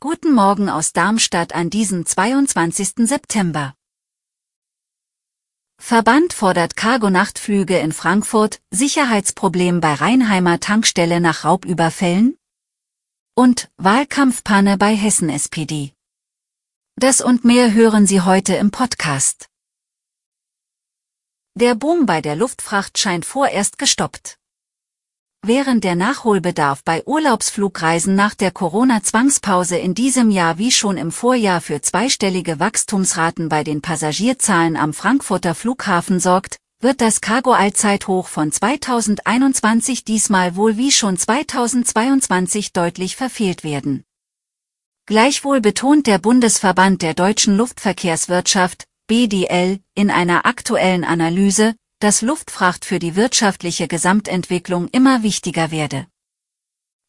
Guten Morgen aus Darmstadt an diesem 22. September. Verband fordert Cargo-Nachtflüge in Frankfurt, Sicherheitsproblem bei Rheinheimer Tankstelle nach Raubüberfällen? Und Wahlkampfpanne bei Hessen SPD. Das und mehr hören Sie heute im Podcast. Der Boom bei der Luftfracht scheint vorerst gestoppt. Während der Nachholbedarf bei Urlaubsflugreisen nach der Corona-Zwangspause in diesem Jahr wie schon im Vorjahr für zweistellige Wachstumsraten bei den Passagierzahlen am Frankfurter Flughafen sorgt, wird das Cargo-Allzeithoch von 2021 diesmal wohl wie schon 2022 deutlich verfehlt werden. Gleichwohl betont der Bundesverband der deutschen Luftverkehrswirtschaft, BDL, in einer aktuellen Analyse, dass Luftfracht für die wirtschaftliche Gesamtentwicklung immer wichtiger werde.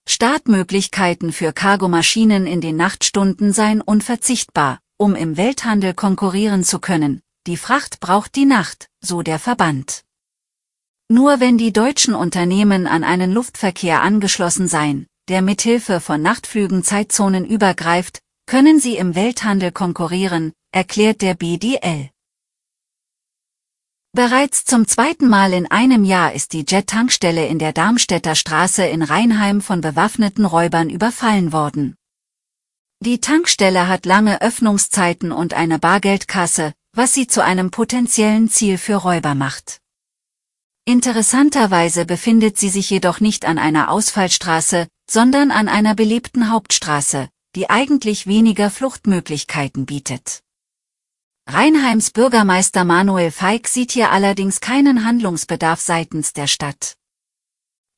Startmöglichkeiten für Cargomaschinen in den Nachtstunden seien unverzichtbar, um im Welthandel konkurrieren zu können. Die Fracht braucht die Nacht, so der Verband. Nur wenn die deutschen Unternehmen an einen Luftverkehr angeschlossen seien, der mithilfe von Nachtflügen Zeitzonen übergreift, können sie im Welthandel konkurrieren, erklärt der BDL. Bereits zum zweiten Mal in einem Jahr ist die Jet-Tankstelle in der Darmstädter Straße in Rheinheim von bewaffneten Räubern überfallen worden. Die Tankstelle hat lange Öffnungszeiten und eine Bargeldkasse, was sie zu einem potenziellen Ziel für Räuber macht. Interessanterweise befindet sie sich jedoch nicht an einer Ausfallstraße, sondern an einer belebten Hauptstraße, die eigentlich weniger Fluchtmöglichkeiten bietet. Rheinheims Bürgermeister Manuel Feig sieht hier allerdings keinen Handlungsbedarf seitens der Stadt.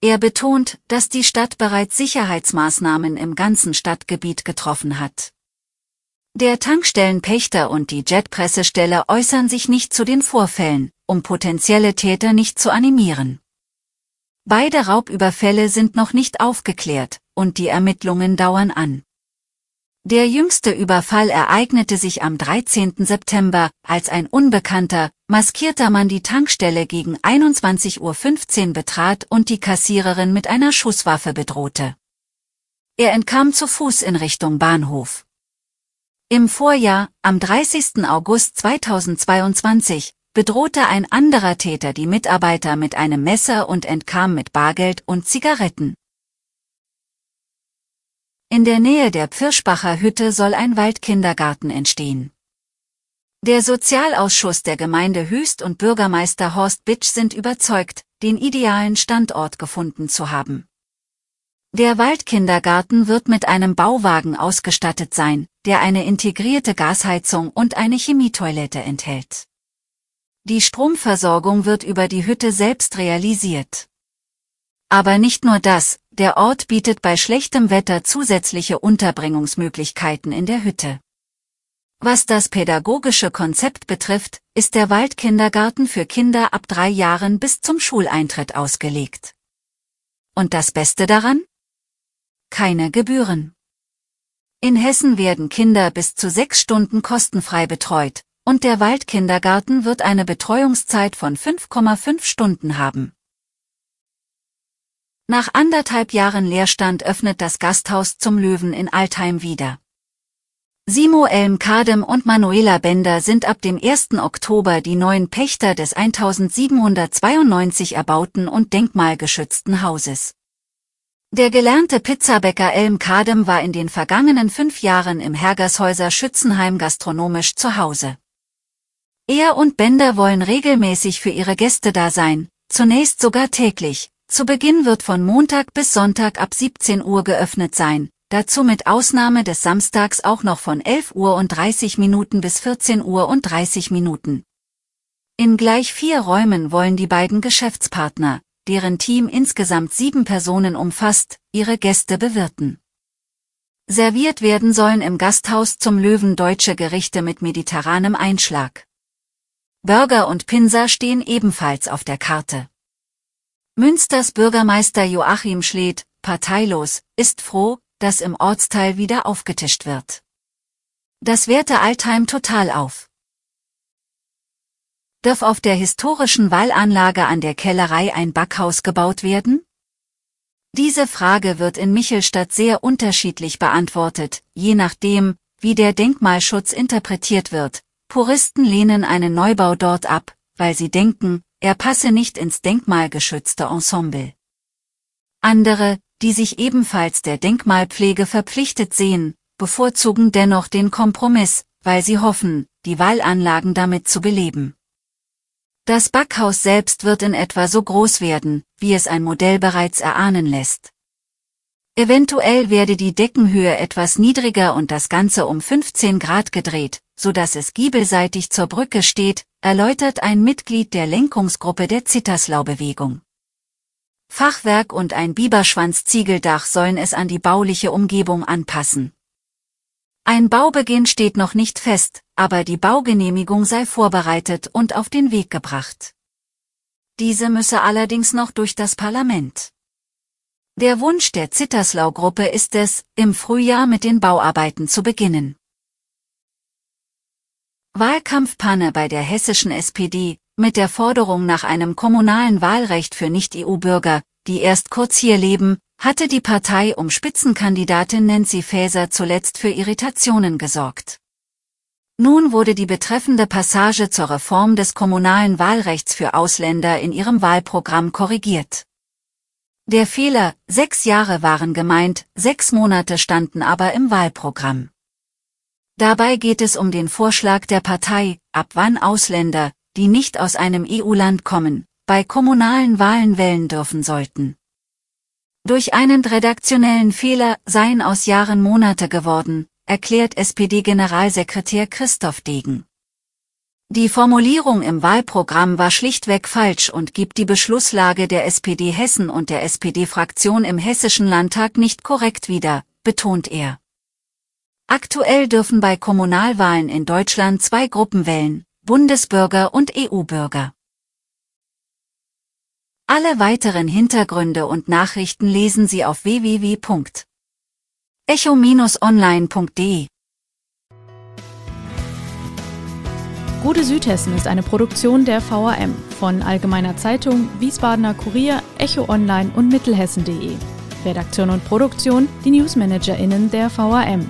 Er betont, dass die Stadt bereits Sicherheitsmaßnahmen im ganzen Stadtgebiet getroffen hat. Der Tankstellenpächter und die Jetpressestelle äußern sich nicht zu den Vorfällen, um potenzielle Täter nicht zu animieren. Beide Raubüberfälle sind noch nicht aufgeklärt, und die Ermittlungen dauern an. Der jüngste Überfall ereignete sich am 13. September, als ein unbekannter, maskierter Mann die Tankstelle gegen 21.15 Uhr betrat und die Kassiererin mit einer Schusswaffe bedrohte. Er entkam zu Fuß in Richtung Bahnhof. Im Vorjahr, am 30. August 2022, bedrohte ein anderer Täter die Mitarbeiter mit einem Messer und entkam mit Bargeld und Zigaretten. In der Nähe der Pfirschbacher Hütte soll ein Waldkindergarten entstehen. Der Sozialausschuss der Gemeinde Hüst und Bürgermeister Horst Bitsch sind überzeugt, den idealen Standort gefunden zu haben. Der Waldkindergarten wird mit einem Bauwagen ausgestattet sein, der eine integrierte Gasheizung und eine Chemietoilette enthält. Die Stromversorgung wird über die Hütte selbst realisiert. Aber nicht nur das, der Ort bietet bei schlechtem Wetter zusätzliche Unterbringungsmöglichkeiten in der Hütte. Was das pädagogische Konzept betrifft, ist der Waldkindergarten für Kinder ab drei Jahren bis zum Schuleintritt ausgelegt. Und das Beste daran? Keine Gebühren. In Hessen werden Kinder bis zu sechs Stunden kostenfrei betreut, und der Waldkindergarten wird eine Betreuungszeit von 5,5 Stunden haben. Nach anderthalb Jahren Leerstand öffnet das Gasthaus zum Löwen in Altheim wieder. Simo Elm Kadem und Manuela Bender sind ab dem 1. Oktober die neuen Pächter des 1792 erbauten und denkmalgeschützten Hauses. Der gelernte Pizzabäcker Elm Kadem war in den vergangenen fünf Jahren im Hergershäuser Schützenheim gastronomisch zu Hause. Er und Bender wollen regelmäßig für ihre Gäste da sein, zunächst sogar täglich, zu Beginn wird von Montag bis Sonntag ab 17 Uhr geöffnet sein, dazu mit Ausnahme des Samstags auch noch von 11 Uhr und 30 Minuten bis 14 Uhr und 30 Minuten. In gleich vier Räumen wollen die beiden Geschäftspartner, deren Team insgesamt sieben Personen umfasst, ihre Gäste bewirten. Serviert werden sollen im Gasthaus zum Löwen deutsche Gerichte mit mediterranem Einschlag. Burger und Pinsa stehen ebenfalls auf der Karte. Münsters Bürgermeister Joachim Schledt, parteilos, ist froh, dass im Ortsteil wieder aufgetischt wird. Das werte Altheim total auf. Darf auf der historischen Wallanlage an der Kellerei ein Backhaus gebaut werden? Diese Frage wird in Michelstadt sehr unterschiedlich beantwortet, je nachdem, wie der Denkmalschutz interpretiert wird. Puristen lehnen einen Neubau dort ab, weil sie denken, er passe nicht ins denkmalgeschützte Ensemble. Andere, die sich ebenfalls der Denkmalpflege verpflichtet sehen, bevorzugen dennoch den Kompromiss, weil sie hoffen, die Wallanlagen damit zu beleben. Das Backhaus selbst wird in etwa so groß werden, wie es ein Modell bereits erahnen lässt. Eventuell werde die Deckenhöhe etwas niedriger und das Ganze um 15 Grad gedreht, so dass es giebelseitig zur Brücke steht, erläutert ein Mitglied der Lenkungsgruppe der Zitterslau-Bewegung. Fachwerk und ein Biberschwanz-Ziegeldach sollen es an die bauliche Umgebung anpassen. Ein Baubeginn steht noch nicht fest, aber die Baugenehmigung sei vorbereitet und auf den Weg gebracht. Diese müsse allerdings noch durch das Parlament. Der Wunsch der Zitterslau-Gruppe ist es, im Frühjahr mit den Bauarbeiten zu beginnen. Wahlkampfpanne bei der hessischen SPD, mit der Forderung nach einem kommunalen Wahlrecht für Nicht-EU-Bürger, die erst kurz hier leben, hatte die Partei um Spitzenkandidatin Nancy Faeser zuletzt für Irritationen gesorgt. Nun wurde die betreffende Passage zur Reform des kommunalen Wahlrechts für Ausländer in ihrem Wahlprogramm korrigiert. Der Fehler, sechs Jahre waren gemeint, sechs Monate standen aber im Wahlprogramm. Dabei geht es um den Vorschlag der Partei, ab wann Ausländer, die nicht aus einem EU-Land kommen, bei kommunalen Wahlen wählen dürfen sollten. Durch einen redaktionellen Fehler seien aus Jahren Monate geworden, erklärt SPD-Generalsekretär Christoph Degen. Die Formulierung im Wahlprogramm war schlichtweg falsch und gibt die Beschlusslage der SPD Hessen und der SPD-Fraktion im Hessischen Landtag nicht korrekt wieder, betont er. Aktuell dürfen bei Kommunalwahlen in Deutschland zwei Gruppen wählen, Bundesbürger und EU-Bürger. Alle weiteren Hintergründe und Nachrichten lesen Sie auf www.echo-online.de. Gute Südhessen ist eine Produktion der VAM von Allgemeiner Zeitung, Wiesbadener Kurier, Echo Online und Mittelhessen.de. Redaktion und Produktion die NewsmanagerInnen der VAM.